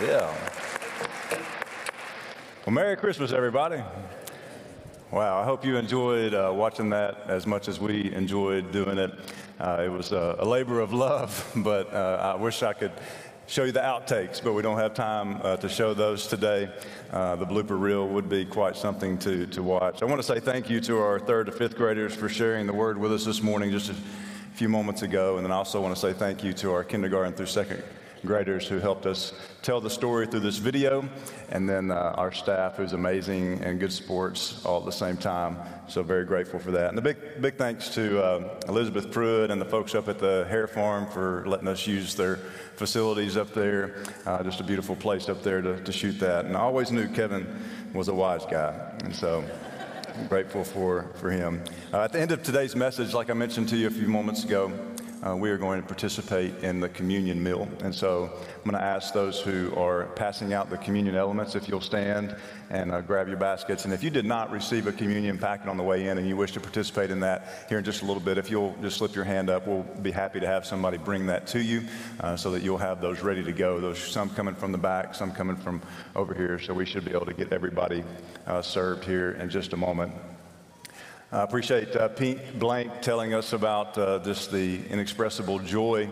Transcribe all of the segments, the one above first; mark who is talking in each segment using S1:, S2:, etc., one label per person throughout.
S1: Yeah. Well, Merry Christmas, everybody. Wow, I hope you enjoyed uh, watching that as much as we enjoyed doing it. Uh, it was a, labor of love, but uh, I wish I could show you the outtakes, but we don't have time uh, to show those today. Uh, the blooper reel would be quite something to, to watch. I want to say thank you to our third to fifth graders for sharing the word with us this morning just a few moments ago. And then I also want to say thank you to our kindergarten through second graders who helped us tell the story through this video, and then uh, our staff who's amazing and good sports all at the same time. So very grateful for that. And a big, big thanks to uh, Elizabeth Pruitt and the folks up at the Hair Farm for letting us use their facilities up there. Uh, just a beautiful place up there to, to shoot that. And I always knew Kevin was a wise guy, and so. grateful for, for him. Uh, at the end of today's message, like I mentioned to you a few moments ago, uh, we are going to participate in the communion meal. And so I'm going to ask those who are passing out the communion elements if you'll stand and uh, grab your baskets. And if you did not receive a communion packet on the way in and you wish to participate in that here in just a little bit, if you'll just slip your hand up, we'll be happy to have somebody bring that to you uh, so that you'll have those ready to go. Those some coming from the back, some coming from over here. So we should be able to get everybody uh, served here in just a moment. I appreciate uh, Pete Blank telling us about uh, just the inexpressible joy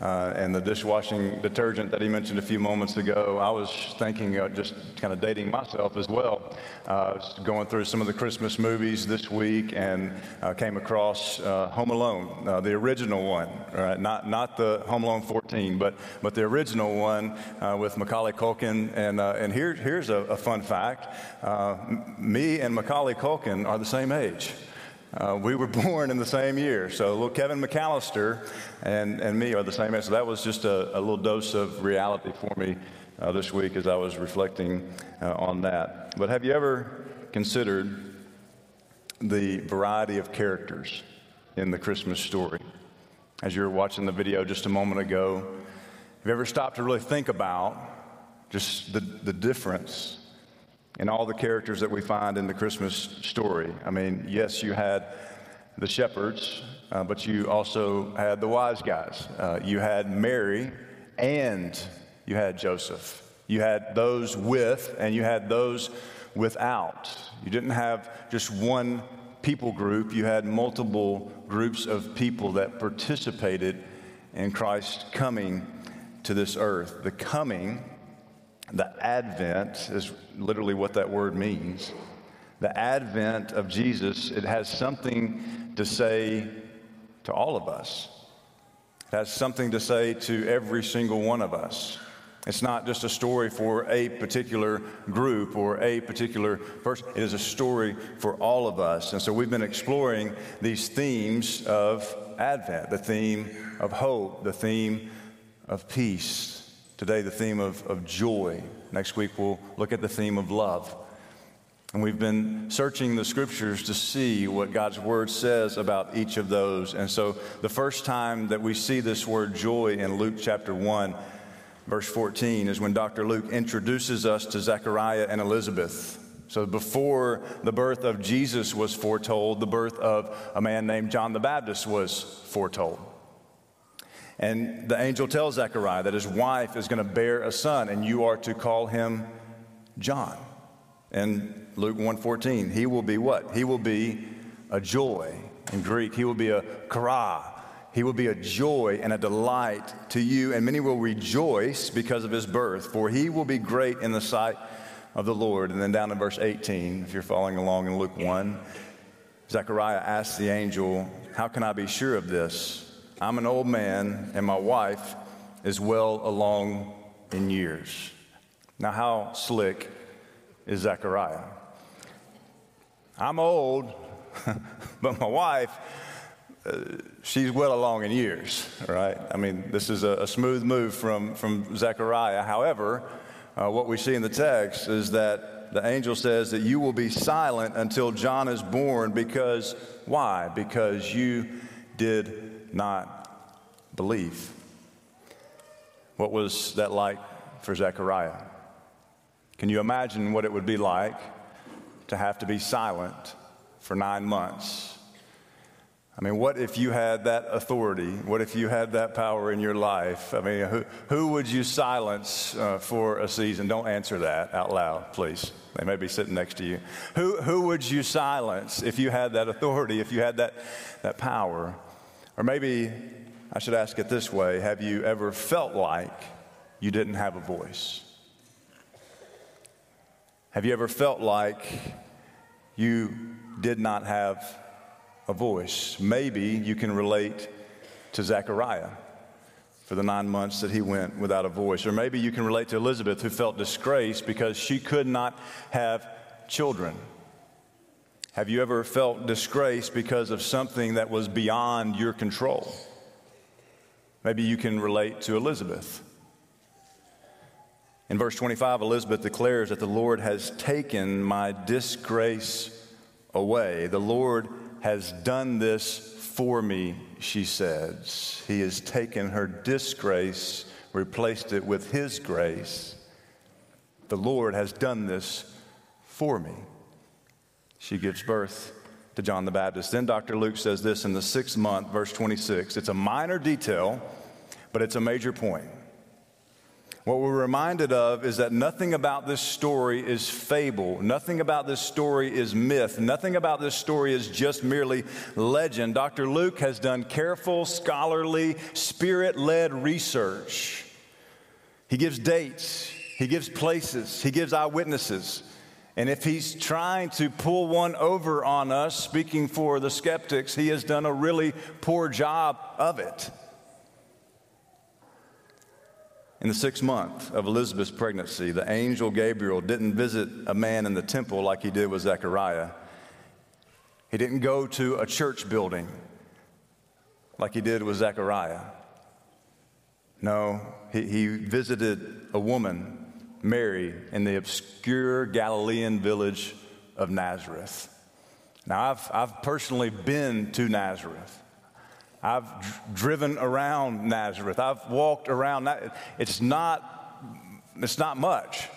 S1: uh, and the dishwashing detergent that he mentioned a few moments ago. I was thinking, uh, just kind of dating myself as well, uh, going through some of the Christmas movies this week and uh, came across uh, Home Alone, uh, the original one, right? not, not the Home Alone 14, but, but the original one with Macaulay Culkin. And, and here, here's a, a fun fact me and Macaulay Culkin are the same age. Uh, we were born in the same year. So little Kevin McCallister and, and me are the same age. So that was just a, a little dose of reality for me uh, this week as I was reflecting uh, on that. But have you ever considered the variety of characters in the Christmas story? As you were watching the video just a moment ago, have you ever stopped to really think about just the, the difference and all the characters that we find in the Christmas story. I mean, yes, you had the shepherds, uh, but you also had the wise guys. Uh, you had Mary and you had Joseph. You had those with and you had those without. You didn't have just one people group, you had multiple groups of people that participated in Christ coming to this earth. The coming the advent is literally what that word means. The advent of Jesus, it has something to say to all of us. It has something to say to every single one of us. It's not just a story for a particular group or a particular person. It is a story for all of us. And so we've been exploring these themes of Advent the theme of hope, the theme of peace, Today, the theme of, of joy. Next week, we'll look at the theme of love. And we've been searching the scriptures to see what God's word says about each of those. And so, the first time that we see this word joy in Luke chapter 1, verse 14, is when Dr. Luke introduces us to Zechariah and Elizabeth. So, before the birth of Jesus was foretold, the birth of a man named John the Baptist was foretold. And the angel tells Zechariah that his wife is going to bear a son, and you are to call him John. And Luke 1:14, he will be what? He will be a joy. In Greek, he will be a kara. He will be a joy and a delight to you, and many will rejoice because of his birth, for he will be great in the sight of the Lord. And then down in verse 18, if you're following along in Luke 1, Zechariah asks the angel, How can I be sure of this? I'm an old man, and my wife is well along in years. Now, how slick is Zechariah? I'm old, but my wife, uh, she's well along in years, right? I mean, this is a, a smooth move from, from Zechariah. However, uh, what we see in the text is that the angel says that you will be silent until John is born because, why? Because you did not believe. What was that like for Zechariah? Can you imagine what it would be like to have to be silent for nine months? I mean, what if you had that authority? What if you had that power in your life? I mean, who, who would you silence uh, for a season? Don't answer that out loud, please. They may be sitting next to you. Who, who would you silence if you had that authority, if you had that, that power? Or maybe I should ask it this way Have you ever felt like you didn't have a voice? Have you ever felt like you did not have a voice? Maybe you can relate to Zechariah for the nine months that he went without a voice. Or maybe you can relate to Elizabeth, who felt disgraced because she could not have children. Have you ever felt disgraced because of something that was beyond your control? Maybe you can relate to Elizabeth. In verse 25, Elizabeth declares that the Lord has taken my disgrace away. The Lord has done this for me, she says. He has taken her disgrace, replaced it with His grace. The Lord has done this for me. She gives birth to John the Baptist. Then Dr. Luke says this in the sixth month, verse 26. It's a minor detail, but it's a major point. What we're reminded of is that nothing about this story is fable. Nothing about this story is myth. Nothing about this story is just merely legend. Dr. Luke has done careful, scholarly, spirit led research. He gives dates, he gives places, he gives eyewitnesses. And if he's trying to pull one over on us, speaking for the skeptics, he has done a really poor job of it. In the sixth month of Elizabeth's pregnancy, the angel Gabriel didn't visit a man in the temple like he did with Zechariah. He didn't go to a church building like he did with Zechariah. No, he, he visited a woman, Mary, in the obscure Galilean village of Nazareth. Now, I've, I've personally been to Nazareth. I've driven around Nazareth. I've walked around. It's not, it's not much.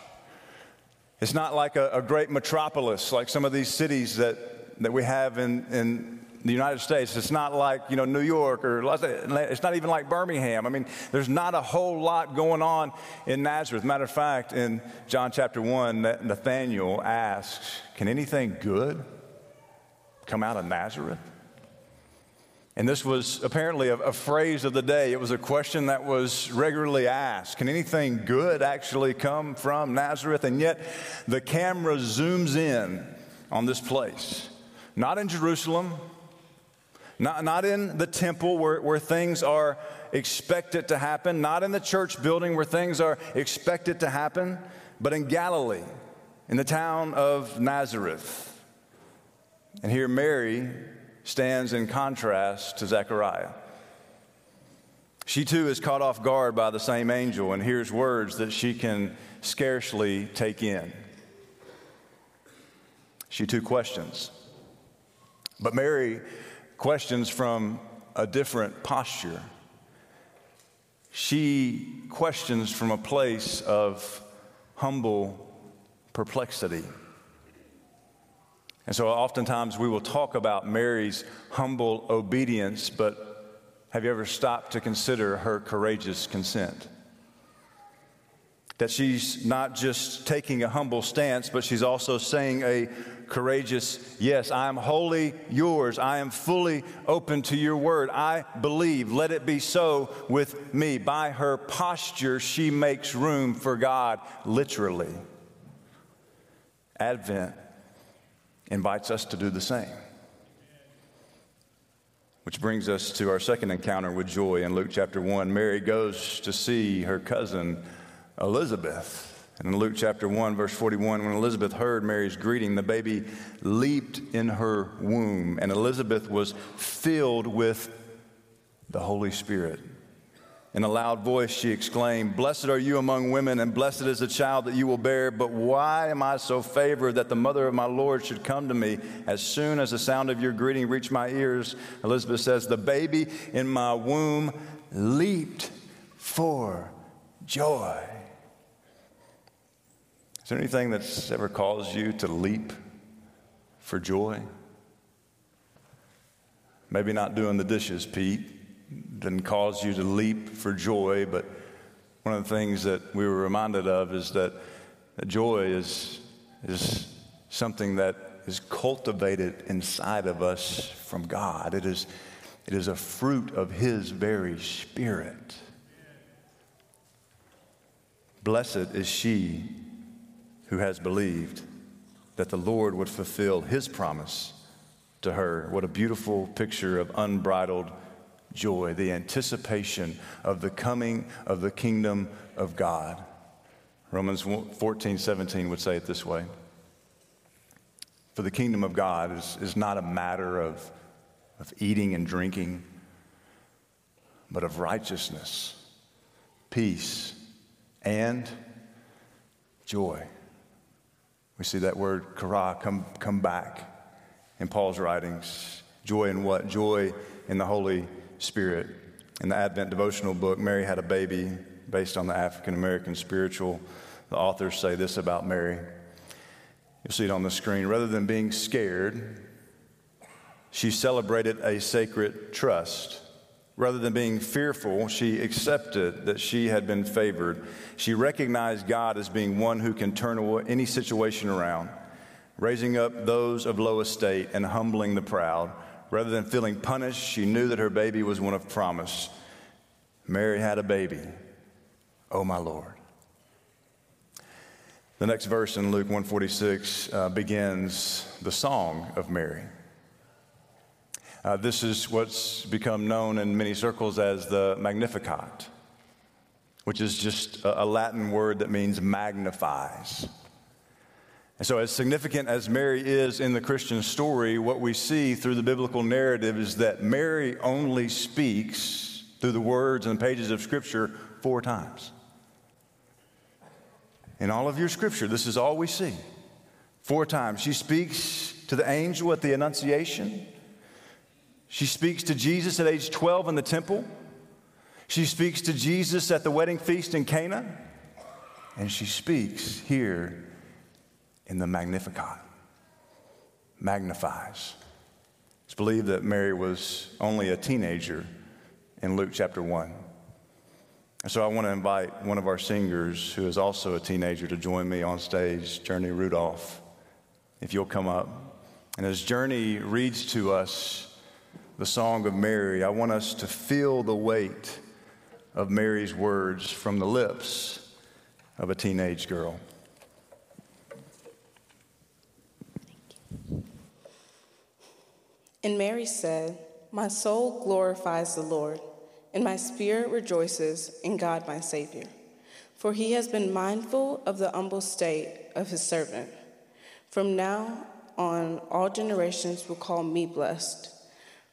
S1: It's not like a, a, great metropolis like some of these cities that, that we have in, in the United States. It's not like, you know, New York or it's not even like Birmingham. I mean, there's not a whole lot going on in Nazareth. Matter of fact, in John chapter 1, Nathaniel asks, Can anything good come out of Nazareth? And this was apparently a, a, phrase of the day. It was a question that was regularly asked Can anything good actually come from Nazareth? And yet the camera zooms in on this place. Not in Jerusalem, not, not in the temple where, where things are expected to happen, not in the church building where things are expected to happen, but in Galilee, in the town of Nazareth. And here Mary stands in contrast to Zechariah. She too is caught off guard by the same angel and hears words that she can scarcely take in. She too questions. But Mary questions from a different posture. She questions from a place of humble perplexity. And so oftentimes we will talk about Mary's humble obedience, but have you ever stopped to consider her courageous consent? That she's not just taking a humble stance, but she's also saying a courageous, Yes, I am wholly yours. I am fully open to your word. I believe. Let it be so with me. By her posture, she makes room for God, literally. Advent invites us to do the same. Which brings us to our second encounter with joy in Luke chapter 1. Mary goes to see her cousin Elizabeth. And in Luke chapter 1, verse 41, when Elizabeth heard Mary's greeting, the baby leaped in her womb, and Elizabeth was filled with the Holy Spirit. In a loud voice, she exclaimed, Blessed are you among women, and blessed is the child that you will bear. But why am I so favored that the mother of my Lord should come to me? As soon as the sound of your greeting reached my ears, Elizabeth says, The baby in my womb leaped for joy. Is there anything that's ever caused you to leap for joy? Maybe not doing the dishes, Pete, didn't cause you to leap for joy, but one of the things that we were reminded of is that, that joy is, is something that is cultivated inside of us from God. It is, it is a fruit of His very Spirit. Blessed is she who has believed that the Lord would fulfill His promise to her. What a beautiful picture of unbridled joy, the anticipation of the coming of the kingdom of God. Romans 14, 17 would say it this way For the kingdom of God is, is not a matter of, of eating and drinking, but of righteousness, peace, and joy. We see that word kara come, come back in Paul's writings. Joy in what? Joy in the Holy Spirit. In the Advent devotional book, Mary had a baby based on the African American spiritual. The authors say this about Mary. You'll see it on the screen. Rather than being scared, she celebrated a sacred trust. Rather than being fearful, she accepted that she had been favored. She recognized God as being one who can turn any situation around, raising up those of low estate and humbling the proud. Rather than feeling punished, she knew that her baby was one of promise. Mary had a baby. Oh, my Lord. The next verse in Luke 146 uh, begins the song of Mary. Uh, this is what's become known in many circles as the Magnificat, which is just a, a Latin word that means magnifies. And so, as significant as Mary is in the Christian story, what we see through the biblical narrative is that Mary only speaks through the words and pages of Scripture four times. In all of your Scripture, this is all we see. Four times. She speaks to the angel at the Annunciation. She speaks to Jesus at age 12 in the temple. She speaks to Jesus at the wedding feast in Cana. And she speaks here in the Magnificat. Magnifies. It's believed that Mary was only a teenager in Luke chapter 1. And so I want to invite one of our singers, who is also a teenager, to join me on stage, Journey Rudolph, if you'll come up. And as Journey reads to us the Song of Mary, I want us to feel the weight of Mary's words from the lips of a teenage girl.
S2: And Mary said, My soul glorifies the Lord, and my spirit rejoices in God my Savior. For he has been mindful of the humble state of his servant. From now on, all generations will call me blessed.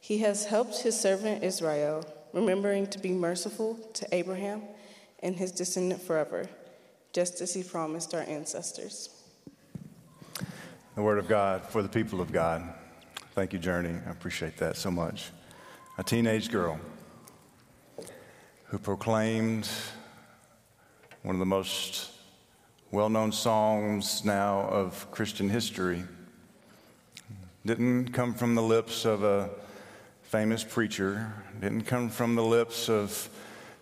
S2: He has helped his servant Israel, remembering to be merciful to Abraham and his descendant forever, just as he promised our ancestors
S1: the Word of God for the people of God. Thank you, Journey. I appreciate that so much. A teenage girl who proclaimed one of the most well known songs now of Christian history. Didn't come from the lips of a famous preacher, didn't come from the lips of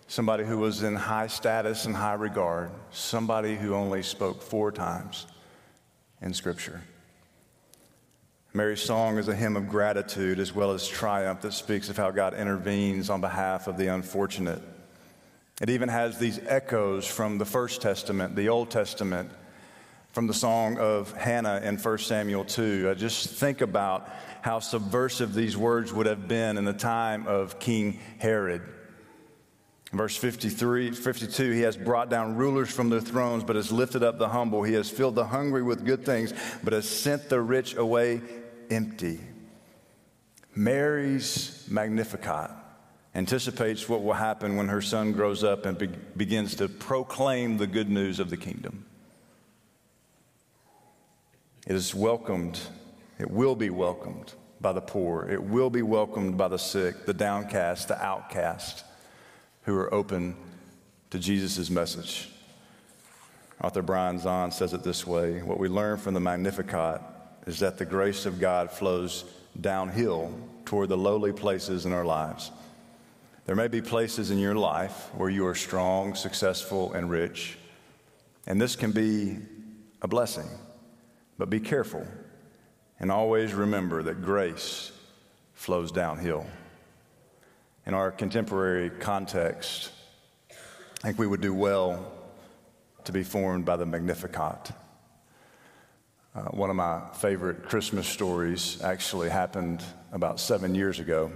S1: somebody who was in high status and high regard, somebody who only spoke four times in Scripture. Mary's song is a hymn of gratitude as well as triumph that speaks of how God intervenes on behalf of the unfortunate. It even has these echoes from the First Testament, the Old Testament, from the song of Hannah in 1 Samuel 2. I just think about how subversive these words would have been in the time of King Herod. Verse 53, 52, he has brought down rulers from their thrones, but has lifted up the humble. He has filled the hungry with good things, but has sent the rich away empty. Mary's Magnificat anticipates what will happen when her son grows up and be- begins to proclaim the good news of the kingdom. It is welcomed, it will be welcomed by the poor, it will be welcomed by the sick, the downcast, the outcast who are open to Jesus' message. Author Brian Zahnd says it this way What we learn from the Magnificat is that the grace of God flows downhill toward the lowly places in our lives. There may be places in your life where you are strong, successful, and rich, and this can be a blessing. But be careful and always remember that grace flows downhill. In our contemporary context, I think we would do well to be formed by the Magnificat. Uh, one of my favorite Christmas stories actually happened about seven years ago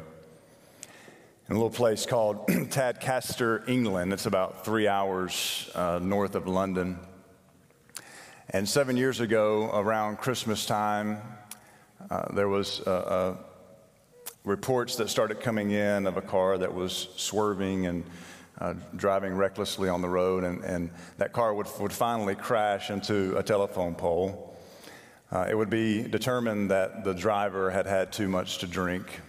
S1: in a little place called Tadcaster, England. It's about three hours uh, north of London. And seven years ago, around Christmas time, uh, there was uh, uh, reports that started coming in of a car that was swerving and uh, driving recklessly on the road, and, and that car would, would finally crash into a telephone pole. Uh, it would be determined that the driver had had too much to drink.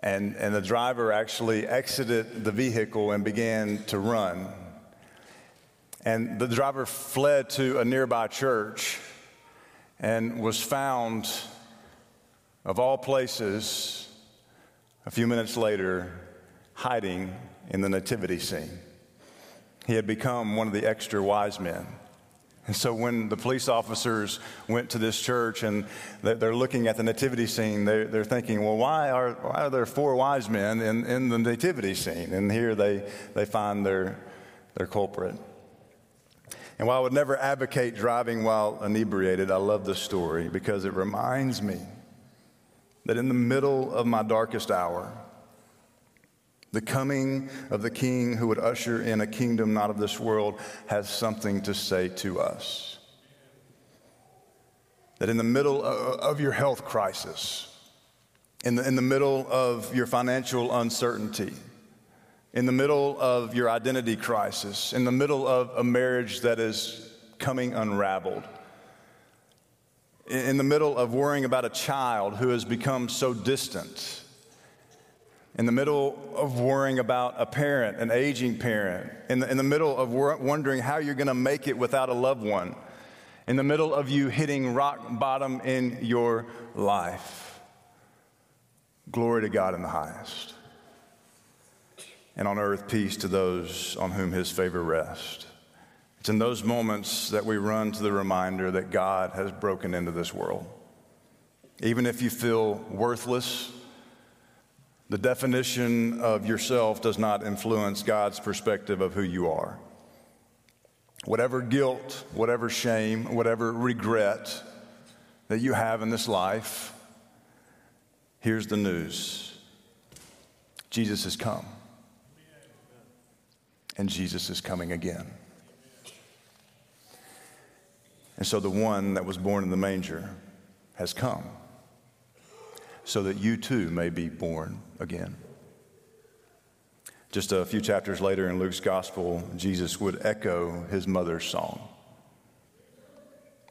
S1: And, and the driver actually exited the vehicle and began to run. And the driver fled to a nearby church and was found, of all places, a few minutes later, hiding in the nativity scene. He had become one of the extra wise men. And so when the police officers went to this church and they're looking at the nativity scene, they're, thinking, well, why are, why are there four wise men in, in the nativity scene? And here they, they find their, their culprit. And while I would never advocate driving while inebriated, I love this story because it reminds me that in the middle of my darkest hour, the coming of the King who would usher in a kingdom not of this world has something to say to us. That in the middle of your health crisis, in the, in the middle of your financial uncertainty, in the middle of your identity crisis, in the middle of a marriage that is coming unraveled, in the middle of worrying about a child who has become so distant, in the middle of worrying about a parent, an aging parent, in the, in the middle of wor- wondering how you're going to make it without a loved one, in the middle of you hitting rock bottom in your life. Glory to God in the highest. And on earth, peace to those on whom his favor rests. It's in those moments that we run to the reminder that God has broken into this world. Even if you feel worthless, the definition of yourself does not influence God's perspective of who you are. Whatever guilt, whatever shame, whatever regret that you have in this life, here's the news Jesus has come. And Jesus is coming again. And so the one that was born in the manger has come so that you too may be born again. Just a few chapters later in Luke's gospel, Jesus would echo his mother's song.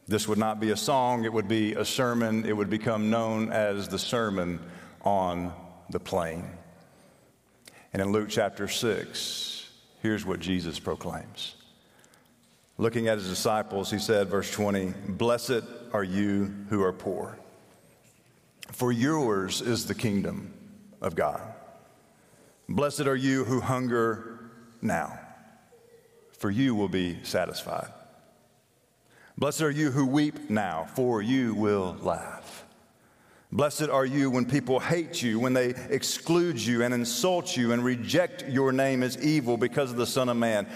S1: This would not be a song, it would be a sermon. It would become known as the Sermon on the Plain. And in Luke chapter 6, here's what Jesus proclaims. Looking at his disciples, he said, verse 20, Blessed are you who are poor for yours is the kingdom of God. Blessed are you who hunger now, for you will be satisfied. Blessed are you who weep now, for you will laugh. Blessed are you when people hate you, when they exclude you and insult you and reject your name as evil because of the Son of Man.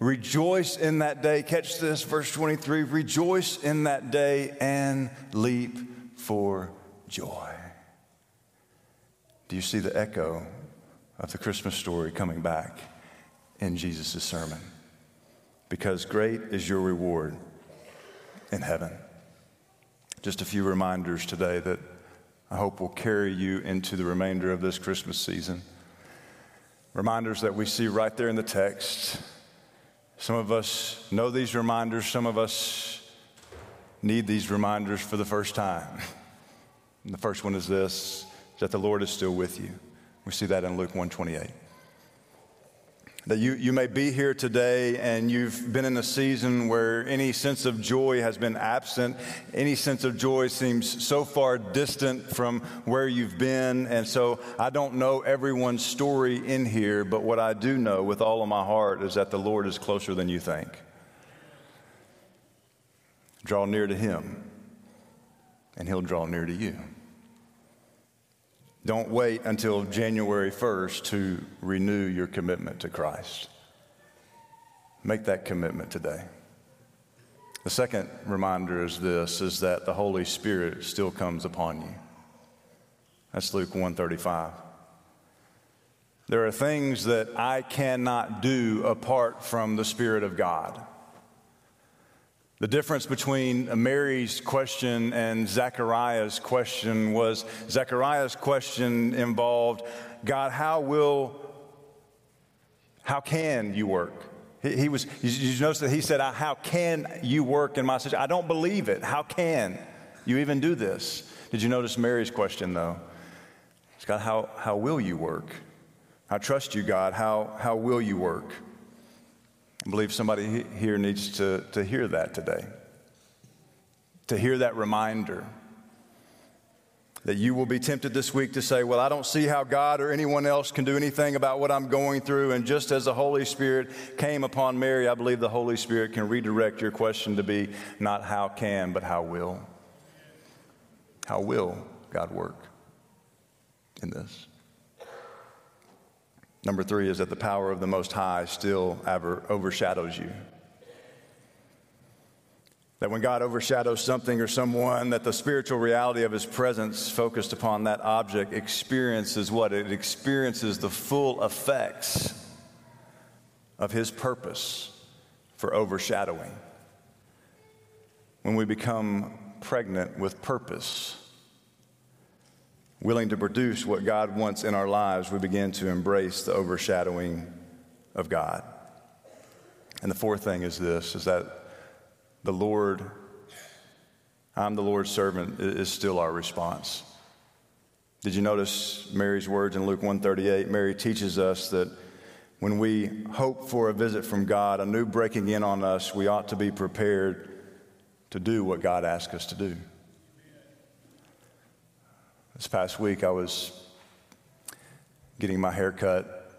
S1: Rejoice in that day. Catch this, verse 23 Rejoice in that day and leap for joy. Do you see the echo of the Christmas story coming back in Jesus' sermon? Because great is your reward in heaven. Just a few reminders today that I hope will carry you into the remainder of this Christmas season. Reminders that we see right there in the text. Some of us know these reminders, some of us need these reminders for the first time. And the first one is this that the Lord is still with you. We see that in Luke 128. That you, you may be here today and you've been in a season where any sense of joy has been absent. Any sense of joy seems so far distant from where you've been. And so I don't know everyone's story in here, but what I do know with all of my heart is that the Lord is closer than you think. Draw near to Him, and He'll draw near to you. Don't wait until January 1st to renew your commitment to Christ. Make that commitment today. The second reminder is this is that the Holy Spirit still comes upon you. That's Luke 135. There are things that I cannot do apart from the Spirit of God. The difference between Mary's question and Zechariah's question was Zechariah's question involved, God, how will, how can you work? He, he was, you notice that he said, How can you work in my situation? I don't believe it. How can you even do this? Did you notice Mary's question, though? It's God, how, how will you work? I trust you, God. How, how will you work? I believe somebody here needs to, to hear that today, to hear that reminder that you will be tempted this week to say, Well, I don't see how God or anyone else can do anything about what I'm going through. And just as the Holy Spirit came upon Mary, I believe the Holy Spirit can redirect your question to be not how can, but how will. How will God work in this? Number three is that the power of the Most High still overshadows you. That when God overshadows something or someone, that the spiritual reality of His presence focused upon that object experiences what? It experiences the full effects of His purpose for overshadowing. When we become pregnant with purpose, willing to produce what God wants in our lives, we begin to embrace the overshadowing of God. And the fourth thing is this is that the Lord, I'm the Lord's servant, is still our response. Did you notice Mary's words in Luke 138? Mary teaches us that when we hope for a visit from God, a new breaking in on us, we ought to be prepared to do what God asks us to do. This past week, I was getting my hair cut.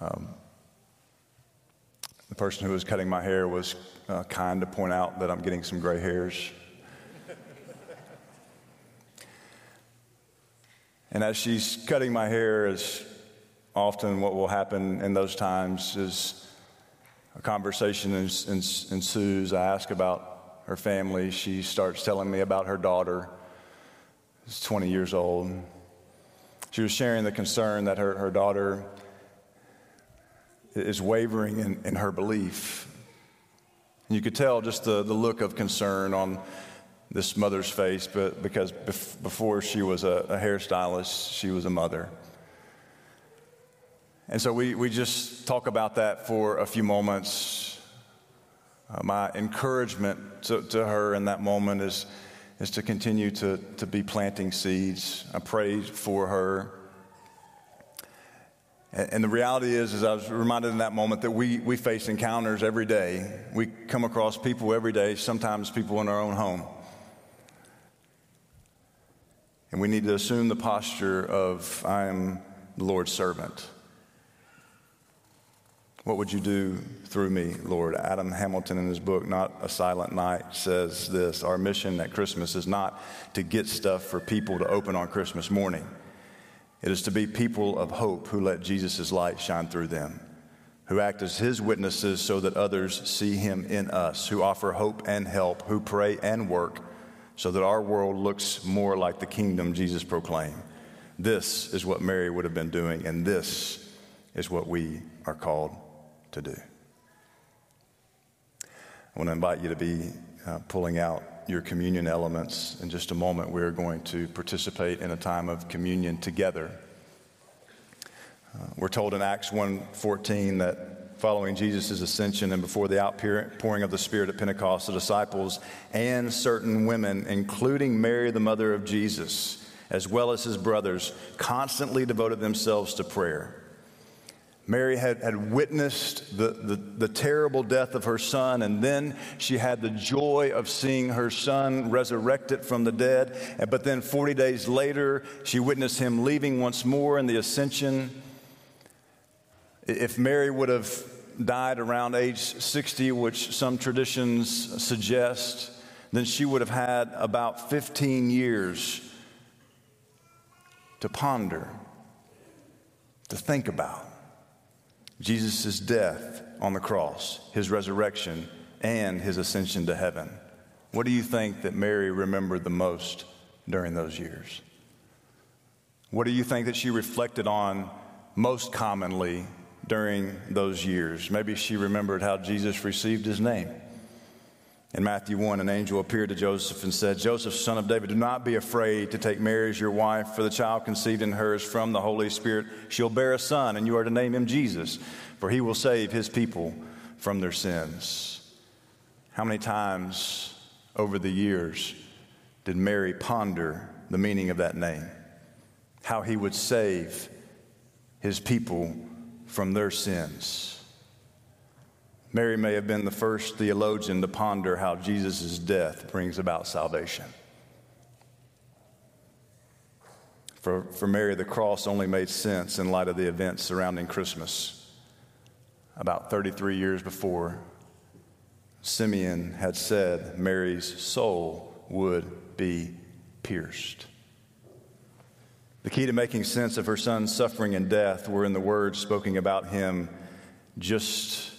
S1: Um, the person who was cutting my hair was uh, kind to point out that I'm getting some gray hairs. and as she's cutting my hair, as often what will happen in those times is a conversation ensues. I ask about her family. She starts telling me about her daughter is 20 years old. She was sharing the concern that her, her daughter is wavering in, in her belief. And you could tell just the, the look of concern on this mother's face, but because bef- before she was a, a hairstylist, she was a mother. And so we, we just talk about that for a few moments. Uh, my encouragement to, to her in that moment is is to continue to, to be planting seeds. I pray for her. And, and the reality is, as I was reminded in that moment, that we, we face encounters every day. We come across people every day, sometimes people in our own home. And we need to assume the posture of, I am the Lord's servant. What would you do through me, Lord? Adam Hamilton, in his book, Not a Silent Night, says this Our mission at Christmas is not to get stuff for people to open on Christmas morning, it is to be people of hope who let Jesus' light shine through them, who act as his witnesses so that others see him in us, who offer hope and help, who pray and work so that our world looks more like the kingdom Jesus proclaimed. This is what Mary would have been doing, and this is what we are called to do. I want to invite you to be uh, pulling out your communion elements. In just a moment, we're going to participate in a time of communion together. Uh, we're told in Acts 1:14 that following Jesus' ascension and before the outpouring of the Spirit at Pentecost, the disciples and certain women, including Mary, the mother of Jesus, as well as his brothers, constantly devoted themselves to prayer. Mary had, had witnessed the, the, the, terrible death of her son, and then she had the joy of seeing her son resurrected from the dead. But then 40 days later, she witnessed him leaving once more in the ascension. If Mary would have died around age 60, which some traditions suggest, then she would have had about 15 years to ponder, to think about Jesus' death on the cross, his resurrection, and his ascension to heaven. What do you think that Mary remembered the most during those years? What do you think that she reflected on most commonly during those years? Maybe she remembered how Jesus received his name. In Matthew 1, an angel appeared to Joseph and said, Joseph, son of David, do not be afraid to take Mary as your wife, for the child conceived in her is from the Holy Spirit. She'll bear a son, and you are to name him Jesus, for he will save his people from their sins. How many times over the years did Mary ponder the meaning of that name? How he would save his people from their sins. Mary may have been the first theologian to ponder how Jesus' death brings about salvation. For, for Mary, the cross only made sense in light of the events surrounding Christmas. About 33 years before, Simeon had said Mary's soul would be pierced. The key to making sense of her son's suffering and death were in the words spoken about him just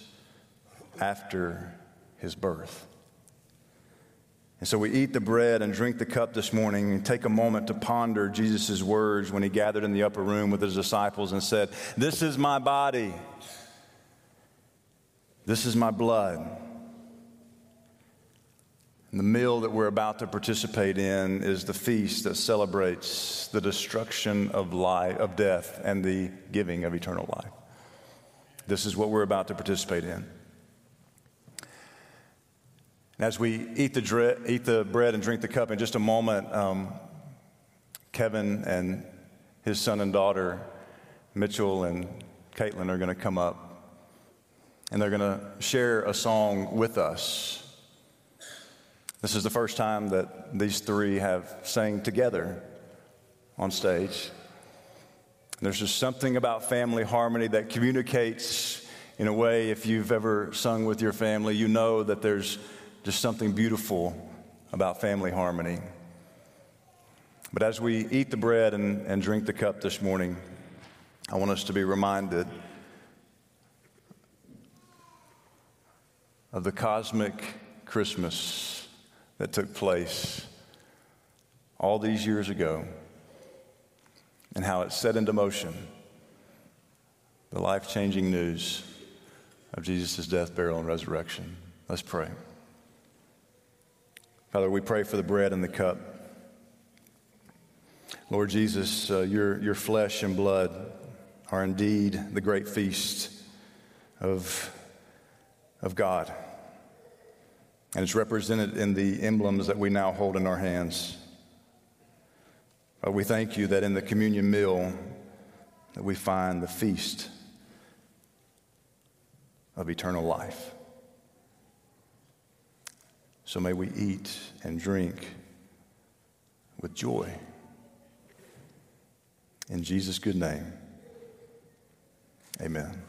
S1: after his birth. And so we eat the bread and drink the cup this morning and take a moment to ponder Jesus' words when he gathered in the upper room with his disciples and said, This is my body. This is my blood. And the meal that we're about to participate in is the feast that celebrates the destruction of life, of death and the giving of eternal life. This is what we're about to participate in. And as we eat the, eat the bread and drink the cup in just a moment, um, Kevin and his son and daughter, Mitchell and Caitlin, are going to come up and they're going to share a song with us. This is the first time that these three have sang together on stage. There's just something about family harmony that communicates in a way, if you've ever sung with your family, you know that there's just something beautiful about family harmony. But as we eat the bread and, and drink the cup this morning, I want us to be reminded of the cosmic Christmas that took place all these years ago and how it set into motion the life changing news of Jesus' death, burial, and resurrection. Let's pray. Father, we pray for the bread and the cup. Lord Jesus, uh, your, your flesh and blood are indeed the great feast of, of God. And it's represented in the emblems that we now hold in our hands. But we thank you that in the communion meal that we find the feast of eternal life. So may we eat and drink with joy. In Jesus' good name, amen.